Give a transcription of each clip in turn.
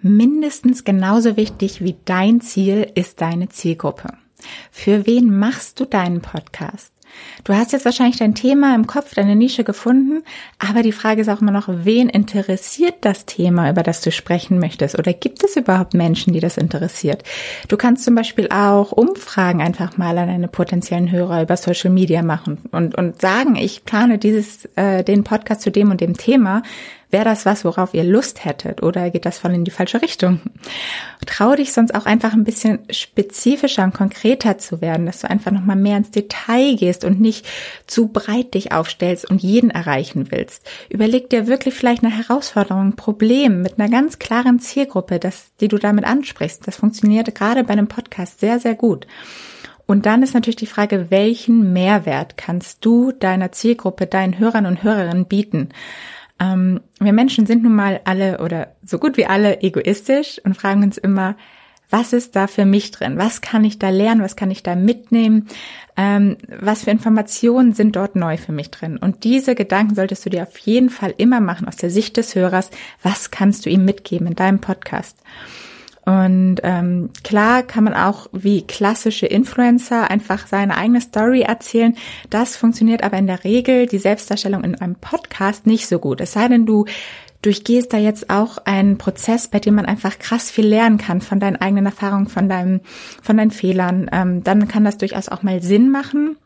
Mindestens genauso wichtig wie dein Ziel ist deine Zielgruppe. Für wen machst du deinen Podcast? Du hast jetzt wahrscheinlich dein Thema im Kopf, deine Nische gefunden, aber die Frage ist auch immer noch, wen interessiert das Thema, über das du sprechen möchtest? Oder gibt es überhaupt Menschen, die das interessiert? Du kannst zum Beispiel auch Umfragen einfach mal an deine potenziellen Hörer über Social Media machen und, und sagen, ich plane dieses, äh, den Podcast zu dem und dem Thema. Wäre das was, worauf ihr Lust hättet oder geht das voll in die falsche Richtung? Trau dich sonst auch einfach ein bisschen spezifischer und konkreter zu werden, dass du einfach nochmal mehr ins Detail gehst und nicht zu breit dich aufstellst und jeden erreichen willst. Überleg dir wirklich vielleicht eine Herausforderung, ein Problem mit einer ganz klaren Zielgruppe, das, die du damit ansprichst. Das funktioniert gerade bei einem Podcast sehr, sehr gut. Und dann ist natürlich die Frage, welchen Mehrwert kannst du deiner Zielgruppe, deinen Hörern und Hörerinnen bieten? Ähm, wir Menschen sind nun mal alle oder so gut wie alle egoistisch und fragen uns immer, was ist da für mich drin? Was kann ich da lernen? Was kann ich da mitnehmen? Ähm, was für Informationen sind dort neu für mich drin? Und diese Gedanken solltest du dir auf jeden Fall immer machen aus der Sicht des Hörers. Was kannst du ihm mitgeben in deinem Podcast? Und ähm, klar kann man auch wie klassische Influencer einfach seine eigene Story erzählen. Das funktioniert aber in der Regel die Selbstdarstellung in einem Podcast nicht so gut. Es sei denn, du durchgehst da jetzt auch einen Prozess, bei dem man einfach krass viel lernen kann von deinen eigenen Erfahrungen, von deinem, von deinen Fehlern. Ähm, dann kann das durchaus auch mal Sinn machen.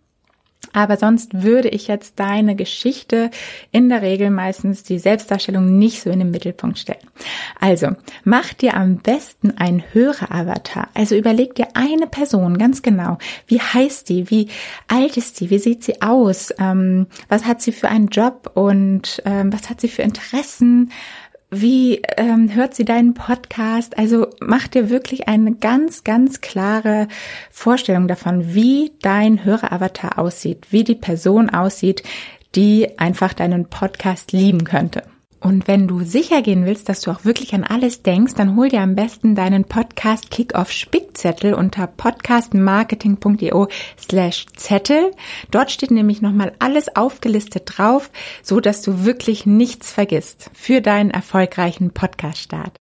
Aber sonst würde ich jetzt deine Geschichte in der Regel meistens die Selbstdarstellung nicht so in den Mittelpunkt stellen. Also, mach dir am besten einen Hörer-Avatar. Also überleg dir eine Person ganz genau. Wie heißt die? Wie alt ist die? Wie sieht sie aus? Ähm, was hat sie für einen Job? Und ähm, was hat sie für Interessen? Wie ähm, hört sie deinen Podcast? Also mach dir wirklich eine ganz, ganz klare Vorstellung davon, wie dein Höreravatar aussieht, wie die Person aussieht, die einfach deinen Podcast lieben könnte. Und wenn du sicher gehen willst, dass du auch wirklich an alles denkst, dann hol dir am besten deinen Podcast Kickoff Spickzettel unter podcastmarketing.io slash Zettel. Dort steht nämlich nochmal alles aufgelistet drauf, so dass du wirklich nichts vergisst für deinen erfolgreichen Podcast-Start.